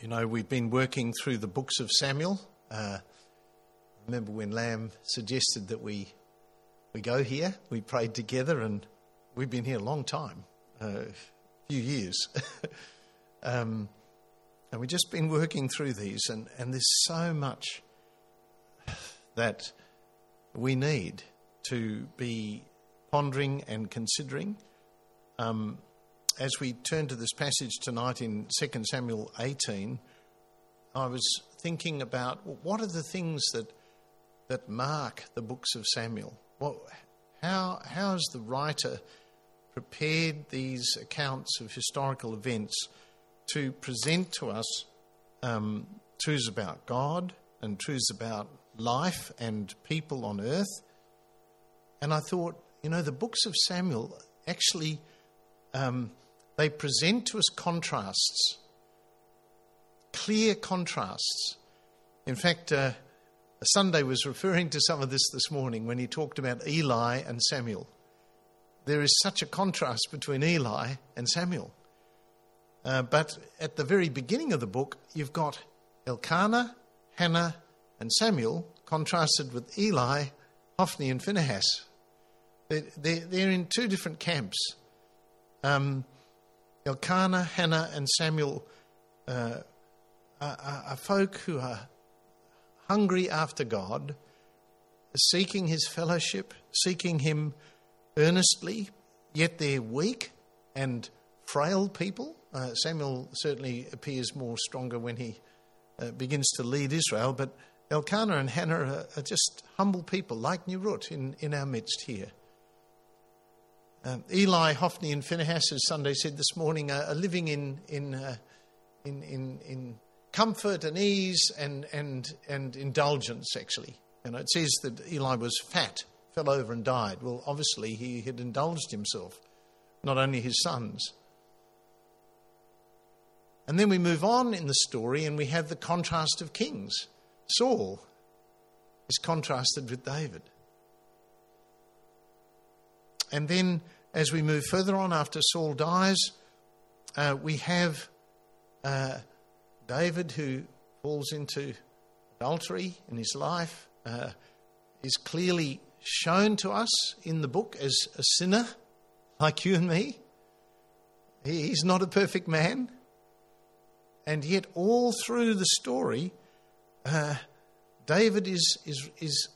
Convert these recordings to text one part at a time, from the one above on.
You know, we've been working through the books of Samuel. Uh, remember when Lamb suggested that we we go here? We prayed together, and we've been here a long time, uh, a few years. um, and we've just been working through these, and, and there's so much that we need to be pondering and considering. Um, as we turn to this passage tonight in 2 Samuel 18, I was thinking about what are the things that that mark the books of Samuel? What, how, how has the writer prepared these accounts of historical events to present to us um, truths about God and truths about life and people on earth? And I thought, you know, the books of Samuel actually um, they present to us contrasts, clear contrasts. In fact, uh, Sunday was referring to some of this this morning when he talked about Eli and Samuel. There is such a contrast between Eli and Samuel. Uh, but at the very beginning of the book, you've got Elkanah, Hannah, and Samuel contrasted with Eli, Hophni, and Phinehas. They're, they're, they're in two different camps. Um, Elkanah, Hannah, and Samuel uh, are, are folk who are hungry after God, seeking his fellowship, seeking him earnestly, yet they're weak and frail people. Uh, Samuel certainly appears more stronger when he uh, begins to lead Israel, but Elkanah and Hannah are, just humble people like Nirut in, in our midst here. Um, Eli, Hophni, and Phinehas, as Sunday said this morning, are, are living in, in, uh, in, in, in, comfort and ease and, and, and indulgence, actually. You know, it says that Eli was fat, fell over and died. Well, obviously, he had indulged himself, not only his sons. And then we move on in the story and we have the contrast of kings. Saul is contrasted with David. And then as we move further on after Saul dies, uh, we have uh, David who falls into adultery in his life, uh, is clearly shown to us in the book as a sinner like you and me. He's not a perfect man. And yet, all through the story, uh, David is, is, is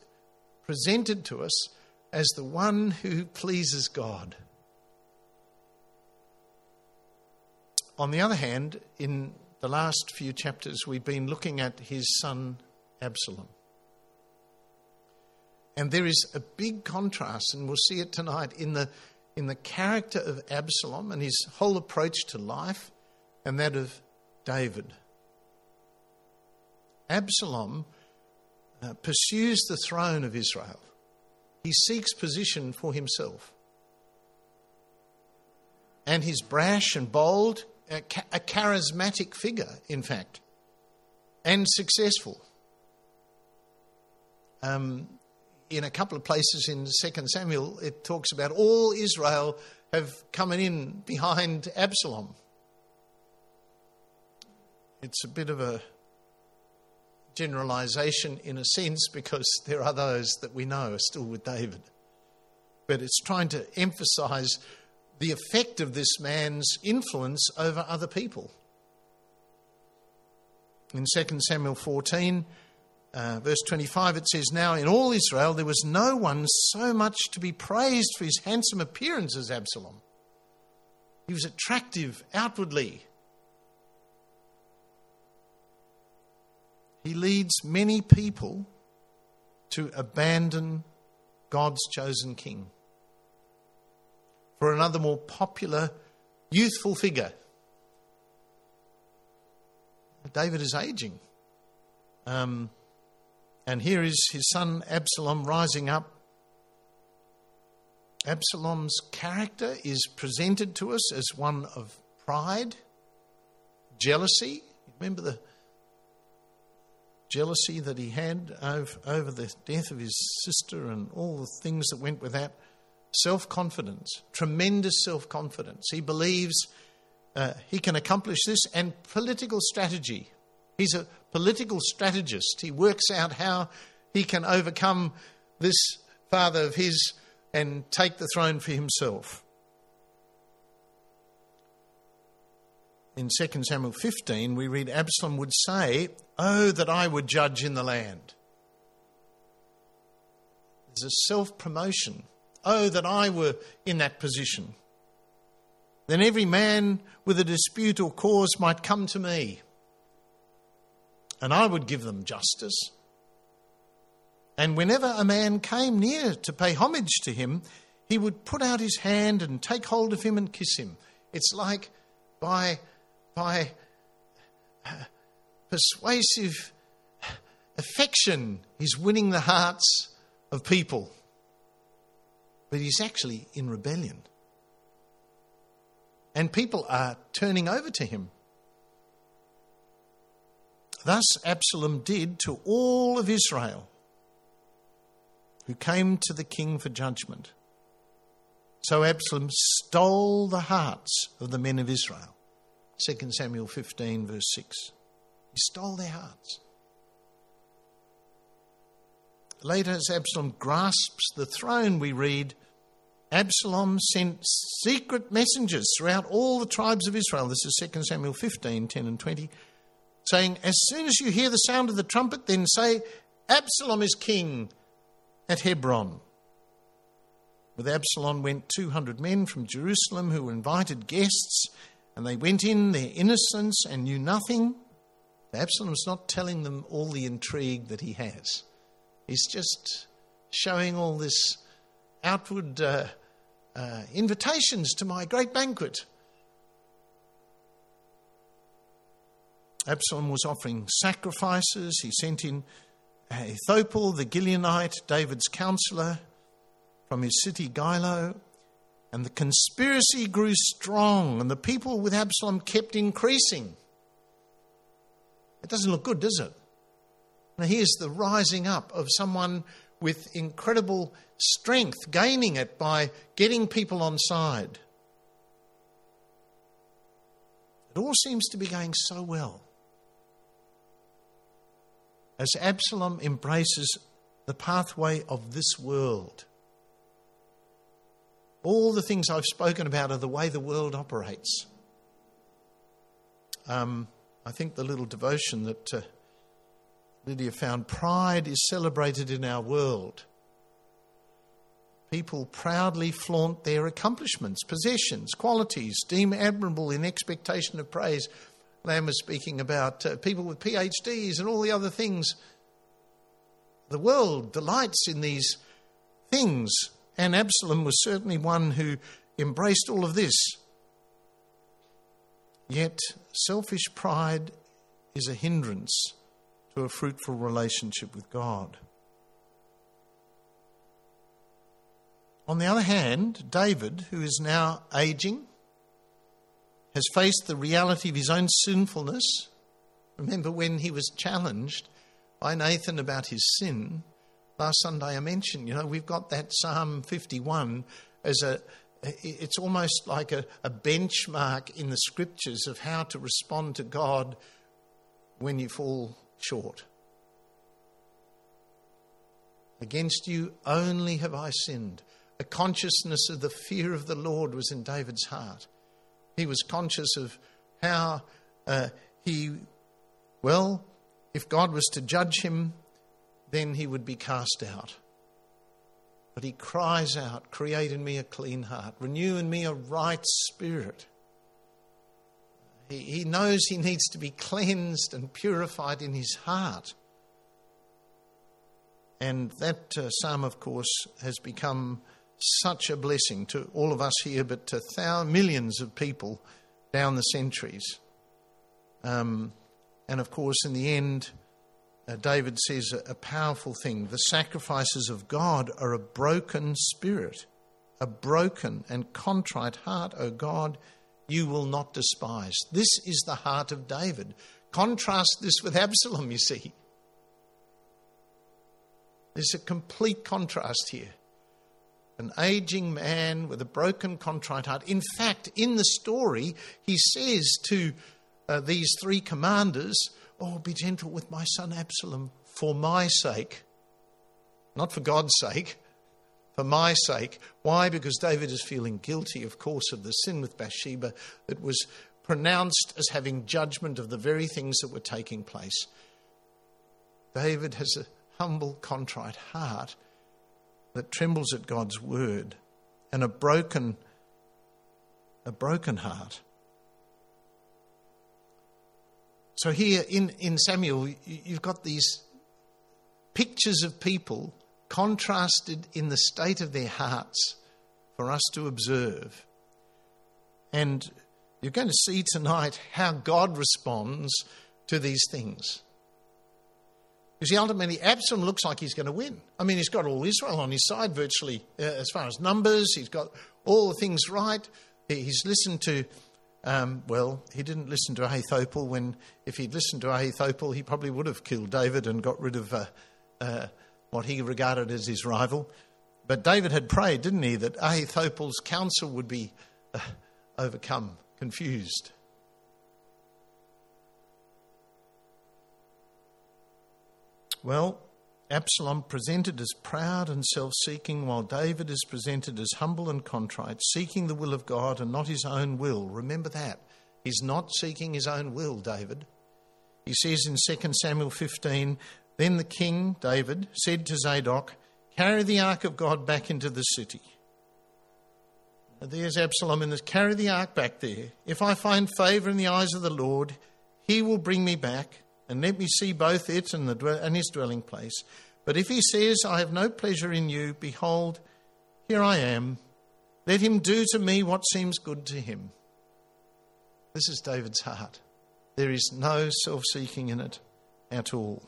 presented to us as the one who pleases God. On the other hand, in the last few chapters, we've been looking at his son Absalom. And there is a big contrast, and we'll see it tonight, in the, in the character of Absalom and his whole approach to life and that of David. Absalom uh, pursues the throne of Israel. He seeks position for himself. And he's brash and bold, a, a charismatic figure, in fact, and successful. Um, in a couple of places in 2 Samuel, it talks about all Israel have come in behind Absalom. It's a bit of a generalization in a sense because there are those that we know are still with David. But it's trying to emphasize the effect of this man's influence over other people. In 2 Samuel 14, uh, verse 25, it says, Now in all Israel there was no one so much to be praised for his handsome appearance as Absalom. He was attractive outwardly, He leads many people to abandon God's chosen king for another more popular, youthful figure. David is aging. Um, and here is his son Absalom rising up. Absalom's character is presented to us as one of pride, jealousy. Remember the jealousy that he had over, over the death of his sister and all the things that went with that. Self confidence, tremendous self confidence. He believes uh, he can accomplish this, and political strategy. He's a political strategist. He works out how he can overcome this father of his and take the throne for himself. In 2 Samuel 15, we read Absalom would say, Oh, that I would judge in the land. There's a self promotion. Oh, that I were in that position. Then every man with a dispute or cause might come to me, and I would give them justice. And whenever a man came near to pay homage to him, he would put out his hand and take hold of him and kiss him. It's like by, by uh, persuasive affection, he's winning the hearts of people. But he's actually in rebellion. And people are turning over to him. Thus Absalom did to all of Israel who came to the king for judgment. So Absalom stole the hearts of the men of Israel. 2 Samuel 15, verse 6. He stole their hearts. Later, as Absalom grasps the throne, we read Absalom sent secret messengers throughout all the tribes of Israel. This is 2 Samuel 15, 10 and 20, saying, As soon as you hear the sound of the trumpet, then say, Absalom is king at Hebron. With Absalom went 200 men from Jerusalem who were invited guests, and they went in their innocence and knew nothing. Absalom's not telling them all the intrigue that he has. He's just showing all this outward uh, uh, invitations to my great banquet. Absalom was offering sacrifices. He sent in Ahithophel the Gilonite, David's counselor, from his city Giloh. And the conspiracy grew strong, and the people with Absalom kept increasing. It doesn't look good, does it? Now, here's the rising up of someone with incredible strength, gaining it by getting people on side. It all seems to be going so well as Absalom embraces the pathway of this world. All the things I've spoken about are the way the world operates. Um, I think the little devotion that uh, Lydia found pride is celebrated in our world. People proudly flaunt their accomplishments, possessions, qualities, deem admirable in expectation of praise. Lamb was speaking about uh, people with PhDs and all the other things. The world delights in these things, and Absalom was certainly one who embraced all of this. Yet, selfish pride is a hindrance to a fruitful relationship with God. On the other hand, David, who is now aging, has faced the reality of his own sinfulness. Remember when he was challenged by Nathan about his sin? Last Sunday I mentioned, you know, we've got that Psalm 51 as a, it's almost like a, a benchmark in the scriptures of how to respond to God when you fall short. Against you only have I sinned. A consciousness of the fear of the Lord was in David's heart. He was conscious of how uh, he, well, if God was to judge him, then he would be cast out. But he cries out, Create in me a clean heart, renew in me a right spirit. He, he knows he needs to be cleansed and purified in his heart. And that uh, psalm, of course, has become such a blessing to all of us here, but to thousands, millions of people down the centuries. Um, and of course, in the end, uh, David says a, a powerful thing the sacrifices of God are a broken spirit, a broken and contrite heart, O God, you will not despise. This is the heart of David. Contrast this with Absalom, you see. There's a complete contrast here. an aging man with a broken, contrite heart. In fact, in the story, he says to uh, these three commanders, Oh, be gentle with my son Absalom for my sake. Not for God's sake, for my sake. Why? Because David is feeling guilty, of course, of the sin with Bathsheba that was pronounced as having judgment of the very things that were taking place. David has a humble, contrite heart that trembles at God's word and a broken a broken heart. So here in, in Samuel, you've got these pictures of people contrasted in the state of their hearts for us to observe. And you're going to see tonight how God responds to these things. See, ultimately, Absalom looks like he's going to win. I mean, he's got all Israel on his side virtually uh, as far as numbers. He's got all the things right. He's listened to, um, well, he didn't listen to Ahithophel when, if he'd listened to Ahithophel, he probably would have killed David and got rid of uh, uh, what he regarded as his rival. But David had prayed, didn't he, that Ahithophel's counsel would be uh, overcome, confused. Well, Absalom presented as proud and self seeking, while David is presented as humble and contrite, seeking the will of God and not his own will. Remember that. He's not seeking his own will, David. He says in 2 Samuel 15 Then the king, David, said to Zadok, Carry the ark of God back into the city. There's Absalom in this. Carry the ark back there. If I find favour in the eyes of the Lord, he will bring me back and let me see both it and, the, and his dwelling place. But if he says, I have no pleasure in you, behold, here I am. Let him do to me what seems good to him. This is David's heart. There is no self seeking in it at all.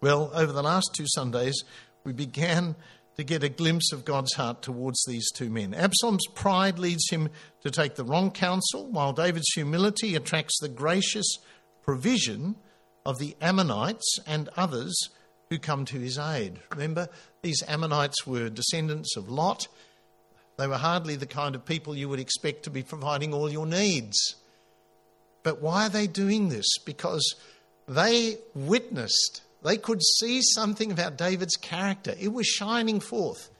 Well, over the last two Sundays, we began to get a glimpse of God's heart towards these two men. Absalom's pride leads him to take the wrong counsel, while David's humility attracts the gracious provision of the Ammonites and others who come to his aid. Remember, these Ammonites were descendants of Lot. They were hardly the kind of people you would expect to be providing all your needs. But why are they doing this? Because they witnessed, they could see something about David's character. It was shining forth.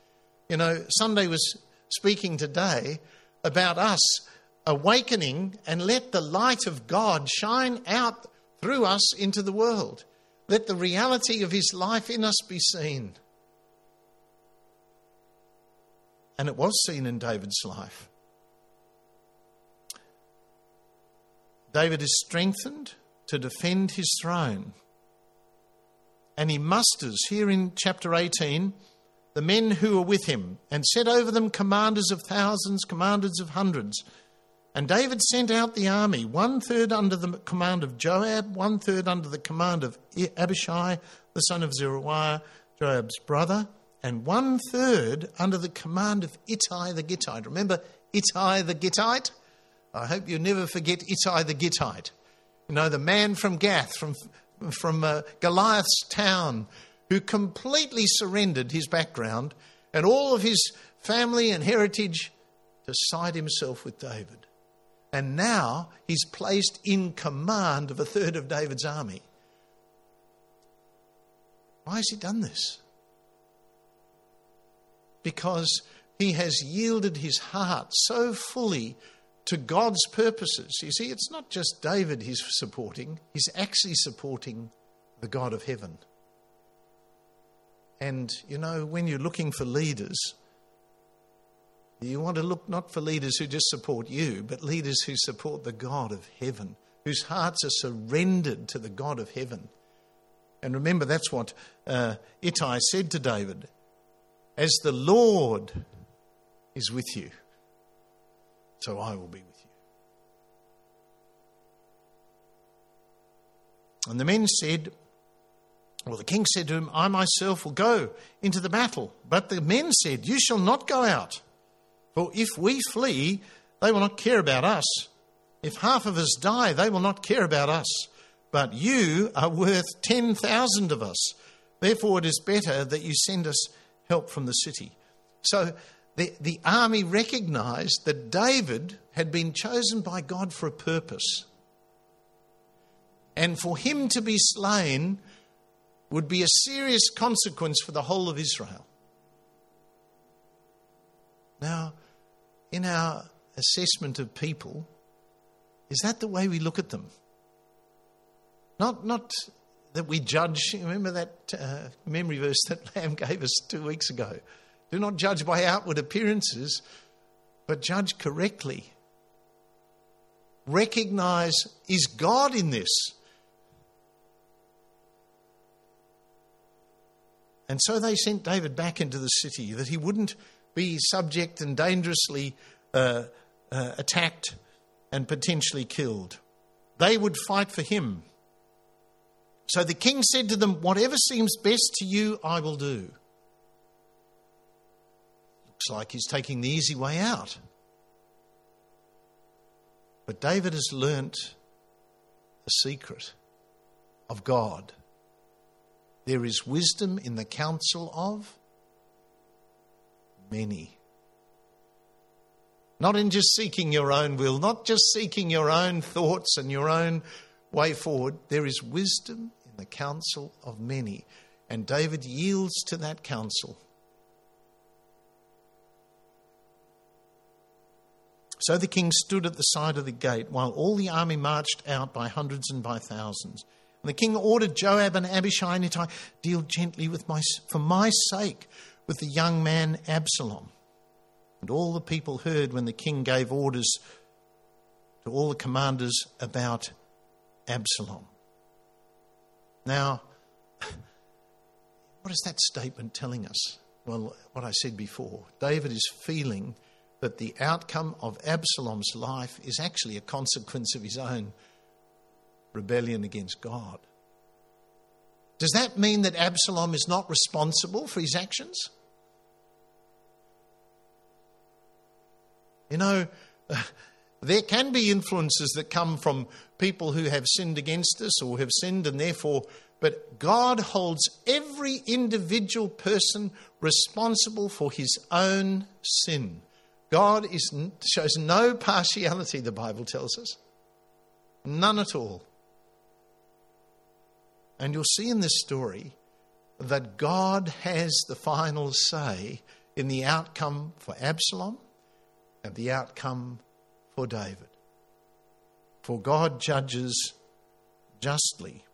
You know, Sunday was speaking today about us awakening and let the light of God shine out through us into the world. Let the reality of his life in us be seen. And it was seen in David's life. David is strengthened to defend his throne. And he musters here in chapter 18 the men who are with him and set over them commanders of thousands, commanders of hundreds and David sent out the army, one third under the command of Joab, one third under the command of Abishai, the son of Zeruiah, Joab's brother, and one third under the command of Ittai the Gittite. Remember Ittai the Gittite? I hope you never forget Ittai the Gittite. You know, the man from Gath, from, from uh, Goliath's town, who completely surrendered his background and all of his family and heritage to side himself with David. And now he's placed in command of a third of David's army. Why has he done this? Because he has yielded his heart so fully to God's purposes. You see, it's not just David he's supporting, he's actually supporting the God of heaven. And, you know, when you're looking for leaders, you want to look not for leaders who just support you, but leaders who support the God of heaven, whose hearts are surrendered to the God of heaven. And remember, that's what uh, Ittai said to David As the Lord is with you, so I will be with you. And the men said, well, the king said to him, I myself will go into the battle. But the men said, You shall not go out. For if we flee, they will not care about us. If half of us die, they will not care about us. But you are worth 10,000 of us. Therefore, it is better that you send us help from the city. So the, the army recognized that David had been chosen by God for a purpose. And for him to be slain would be a serious consequence for the whole of Israel. Now, in our assessment of people, is that the way we look at them? Not, not that we judge. Remember that uh, memory verse that Lamb gave us two weeks ago? Do not judge by outward appearances, but judge correctly. Recognize is God in this? And so they sent David back into the city that he wouldn't be subject and dangerously uh, uh, attacked and potentially killed. They would fight for him. So the king said to them, Whatever seems best to you, I will do. Looks like he's taking the easy way out. But David has learnt the secret of God. There is wisdom in the counsel of many. Not in just seeking your own will, not just seeking your own thoughts and your own way forward. There is wisdom in the counsel of many. And David yields to that counsel. So the king stood at the side of the gate while all the army marched out by hundreds and by thousands. And the king ordered Joab and Abishai and Ittai, deal gently with my, for my sake with the young man Absalom. And all the people heard when the king gave orders to all the commanders about Absalom. Now, what is that statement telling us? Well, what I said before David is feeling that the outcome of Absalom's life is actually a consequence of his own rebellion against God. Does that mean that Absalom is not responsible for his actions? You know, there can be influences that come from people who have sinned against us or have sinned, and therefore, but God holds every individual person responsible for his own sin. God is, shows no partiality, the Bible tells us. None at all. And you'll see in this story that God has the final say in the outcome for Absalom and the outcome for David. For God judges justly.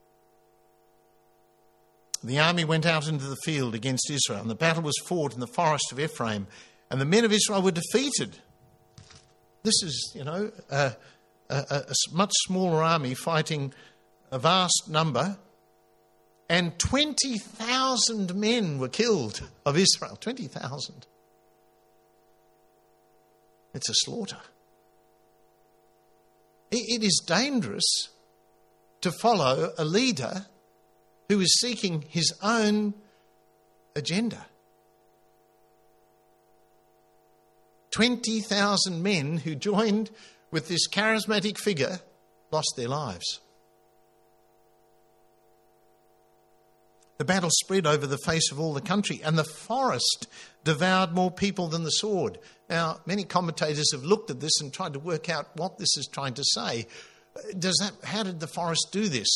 The army went out into the field against Israel, and the battle was fought in the forest of Ephraim, and the men of Israel were defeated. This is, you know, a, a, a much smaller army fighting a vast number and 20,000 men were killed of Israel. 20,000. It's a slaughter. It is dangerous to follow a leader who is seeking his own agenda. 20,000 men who joined with this charismatic figure lost their lives. The battle spread over the face of all the country, and the forest devoured more people than the sword. Now, many commentators have looked at this and tried to work out what this is trying to say. Does that? How did the forest do this?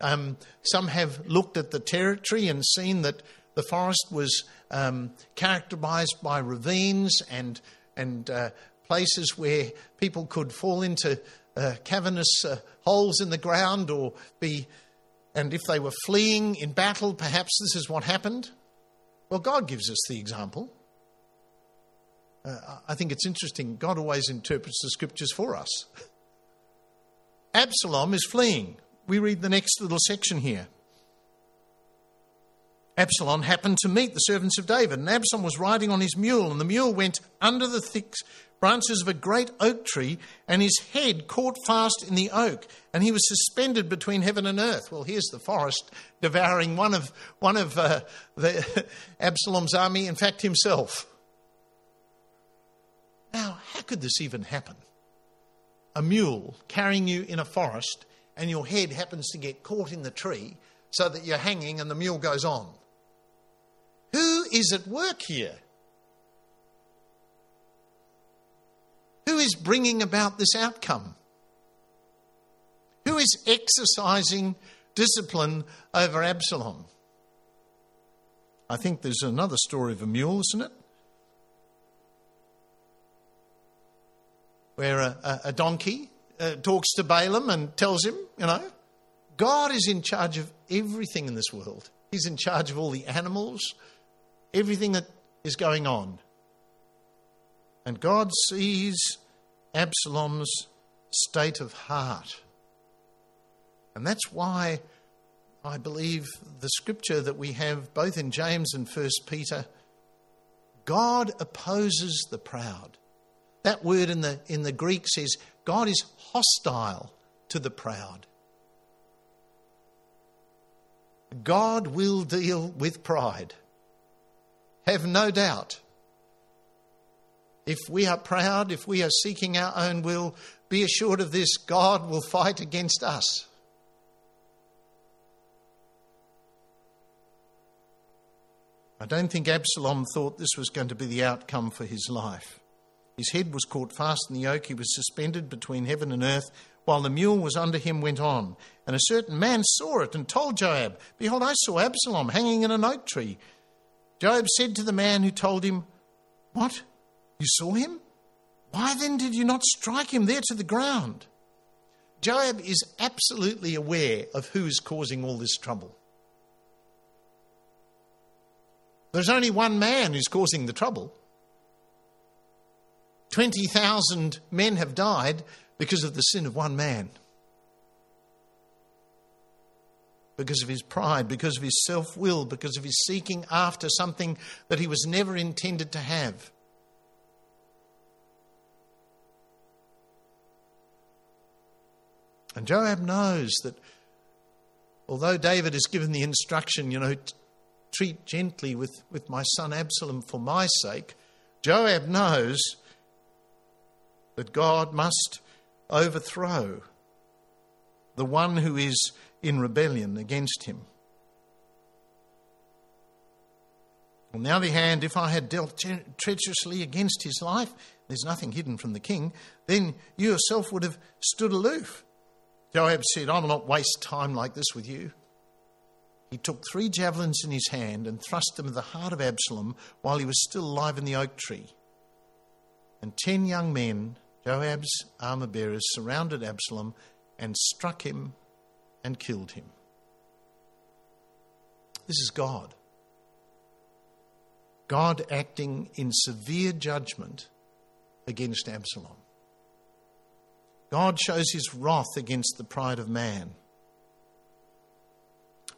Um, some have looked at the territory and seen that the forest was um, characterized by ravines and and uh, places where people could fall into uh, cavernous uh, holes in the ground or be and if they were fleeing in battle, perhaps this is what happened. Well, God gives us the example. Uh, I think it's interesting. God always interprets the scriptures for us. Absalom is fleeing. We read the next little section here. Absalom happened to meet the servants of David, and Absalom was riding on his mule, and the mule went under the thick branches of a great oak tree, and his head caught fast in the oak, and he was suspended between heaven and earth. Well, here's the forest devouring one of, one of uh, the, Absalom's army, in fact, himself. Now, how could this even happen? A mule carrying you in a forest, and your head happens to get caught in the tree so that you're hanging and the mule goes on. Who is at work here? Who is bringing about this outcome? Who is exercising discipline over Absalom? I think there's another story of a mule, isn't it? Where a, a donkey uh, talks to Balaam and tells him, you know, God is in charge of everything in this world. He's in charge of all the animals, everything that is going on. And God sees Absalom's state of heart. And that's why I believe the scripture that we have both in James and 1 Peter God opposes the proud. That word in the, in the Greek says God is hostile to the proud. God will deal with pride. Have no doubt. If we are proud, if we are seeking our own will, be assured of this God will fight against us. I don't think Absalom thought this was going to be the outcome for his life. His head was caught fast in the yoke, he was suspended between heaven and earth, while the mule was under him went on. And a certain man saw it and told Joab, Behold, I saw Absalom hanging in an oak tree. Joab said to the man who told him, What? You saw him? Why then did you not strike him there to the ground? Joab is absolutely aware of who is causing all this trouble. There's only one man who's causing the trouble. 20,000 men have died because of the sin of one man. Because of his pride, because of his self will, because of his seeking after something that he was never intended to have. And Joab knows that although David has given the instruction, you know, treat gently with, with my son Absalom for my sake, Joab knows that God must overthrow the one who is in rebellion against him. On the other hand, if I had dealt treacherously against his life, there's nothing hidden from the king, then you yourself would have stood aloof. Joab said, I will not waste time like this with you. He took three javelins in his hand and thrust them at the heart of Absalom while he was still alive in the oak tree. And ten young men Joab's armor bearers surrounded Absalom and struck him and killed him. This is God. God acting in severe judgment against Absalom. God shows his wrath against the pride of man.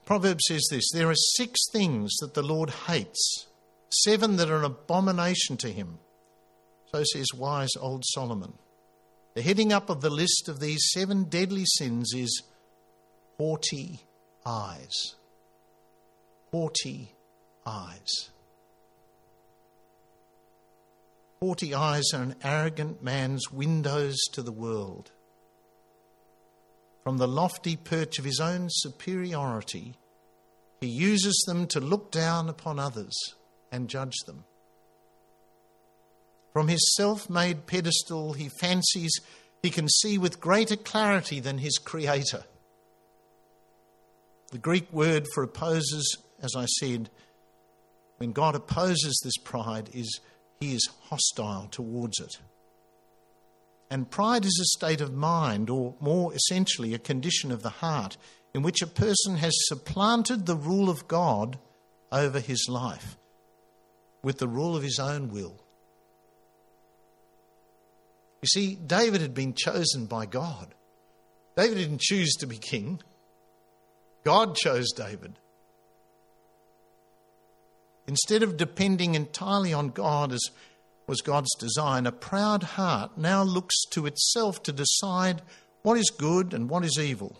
Proverbs says this there are six things that the Lord hates, seven that are an abomination to him so says wise old Solomon. The heading up of the list of these seven deadly sins is haughty eyes. Haughty eyes. Haughty eyes are an arrogant man's windows to the world. From the lofty perch of his own superiority, he uses them to look down upon others and judge them. From his self made pedestal, he fancies he can see with greater clarity than his Creator. The Greek word for opposes, as I said, when God opposes this pride, is he is hostile towards it. And pride is a state of mind, or more essentially, a condition of the heart, in which a person has supplanted the rule of God over his life with the rule of his own will. You see, David had been chosen by God. David didn't choose to be king, God chose David. Instead of depending entirely on God as was God's design, a proud heart now looks to itself to decide what is good and what is evil.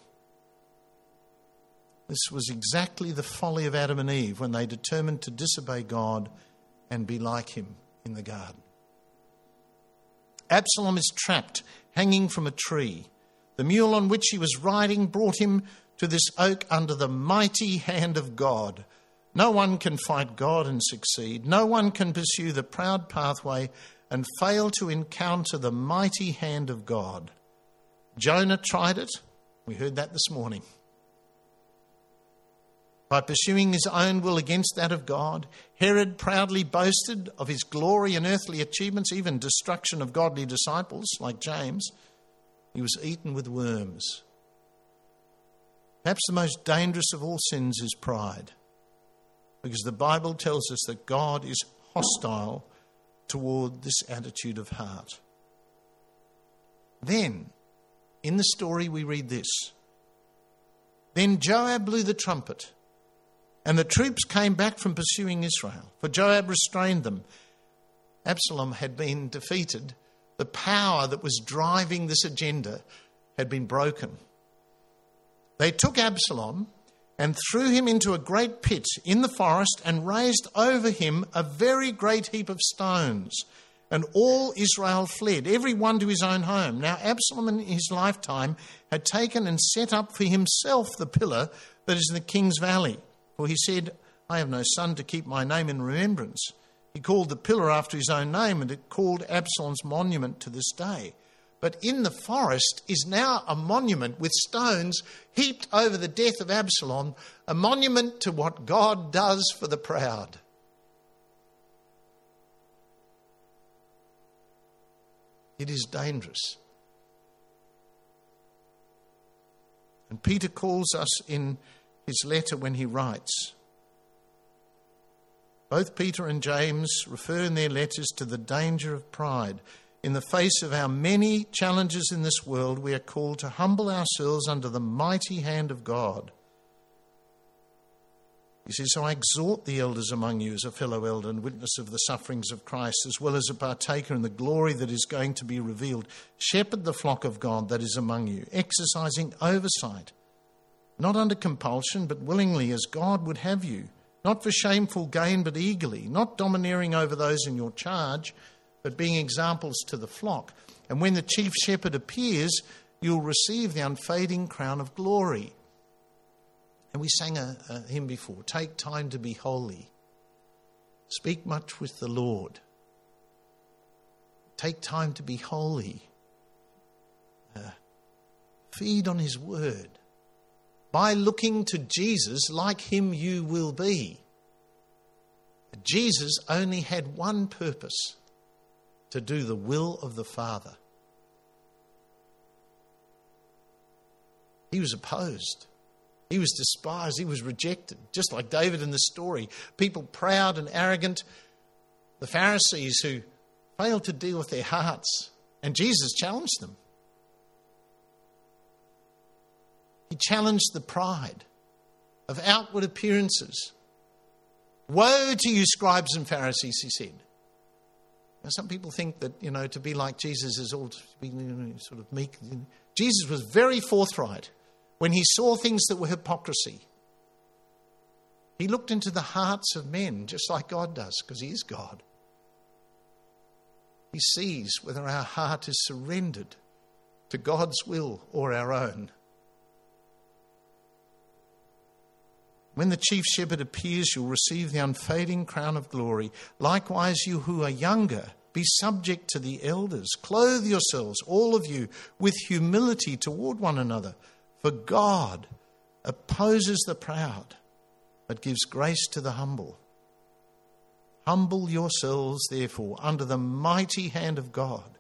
This was exactly the folly of Adam and Eve when they determined to disobey God and be like him in the garden. Absalom is trapped, hanging from a tree. The mule on which he was riding brought him to this oak under the mighty hand of God. No one can fight God and succeed. No one can pursue the proud pathway and fail to encounter the mighty hand of God. Jonah tried it. We heard that this morning. By pursuing his own will against that of God, Herod proudly boasted of his glory and earthly achievements, even destruction of godly disciples like James. He was eaten with worms. Perhaps the most dangerous of all sins is pride, because the Bible tells us that God is hostile toward this attitude of heart. Then, in the story, we read this Then Joab blew the trumpet and the troops came back from pursuing Israel, for Joab restrained them. Absalom had been defeated. The power that was driving this agenda had been broken. They took Absalom and threw him into a great pit in the forest and raised over him a very great heap of stones. And all Israel fled, every one to his own home. Now, Absalom in his lifetime had taken and set up for himself the pillar that is in the king's valley. For he said, I have no son to keep my name in remembrance. He called the pillar after his own name, and it called Absalom's monument to this day. But in the forest is now a monument with stones heaped over the death of Absalom, a monument to what God does for the proud. It is dangerous. And Peter calls us in his letter when he writes. Both Peter and James refer in their letters to the danger of pride. In the face of our many challenges in this world, we are called to humble ourselves under the mighty hand of God. He says, So I exhort the elders among you as a fellow elder and witness of the sufferings of Christ, as well as a partaker in the glory that is going to be revealed. Shepherd the flock of God that is among you, exercising oversight not under compulsion, but willingly as God would have you, not for shameful gain, but eagerly, not domineering over those in your charge, but being examples to the flock. And when the chief shepherd appears, you'll receive the unfading crown of glory. And we sang a, a hymn before Take time to be holy. Speak much with the Lord. Take time to be holy. Uh, feed on his word. By looking to Jesus, like him you will be. Jesus only had one purpose to do the will of the Father. He was opposed. He was despised. He was rejected. Just like David in the story. People proud and arrogant. The Pharisees who failed to deal with their hearts. And Jesus challenged them. He challenged the pride of outward appearances. Woe to you, scribes and Pharisees, he said. Now, some people think that, you know, to be like Jesus is all to be sort of meek. Jesus was very forthright when he saw things that were hypocrisy. He looked into the hearts of men just like God does, because he is God. He sees whether our heart is surrendered to God's will or our own. When the chief shepherd appears, you'll receive the unfading crown of glory. Likewise, you who are younger, be subject to the elders. Clothe yourselves, all of you, with humility toward one another. For God opposes the proud, but gives grace to the humble. Humble yourselves, therefore, under the mighty hand of God,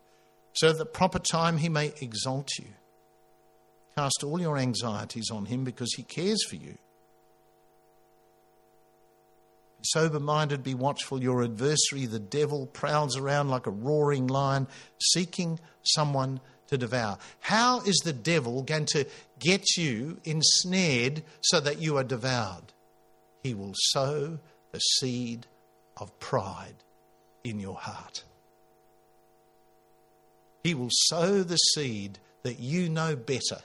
so that at the proper time he may exalt you. Cast all your anxieties on him because he cares for you. Sober minded, be watchful. Your adversary, the devil, prowls around like a roaring lion, seeking someone to devour. How is the devil going to get you ensnared so that you are devoured? He will sow the seed of pride in your heart. He will sow the seed that you know better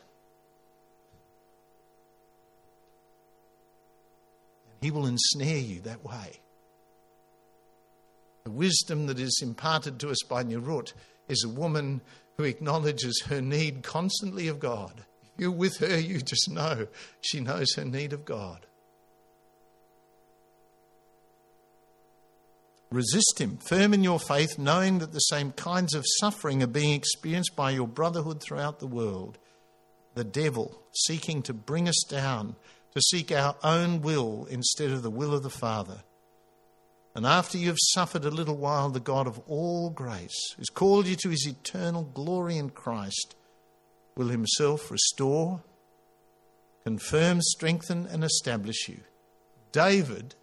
He will ensnare you that way. The wisdom that is imparted to us by Nurut is a woman who acknowledges her need constantly of God. If you're with her, you just know she knows her need of God. Resist him, firm in your faith, knowing that the same kinds of suffering are being experienced by your brotherhood throughout the world. The devil seeking to bring us down, to seek our own will instead of the will of the Father. And after you have suffered a little while, the God of all grace, who's called you to his eternal glory in Christ, will himself restore, confirm, strengthen, and establish you. David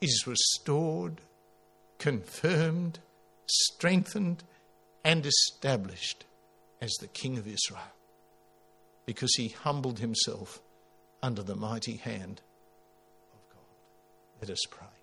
is restored, confirmed, strengthened, and established as the King of Israel because he humbled himself under the mighty hand of God. Let us pray.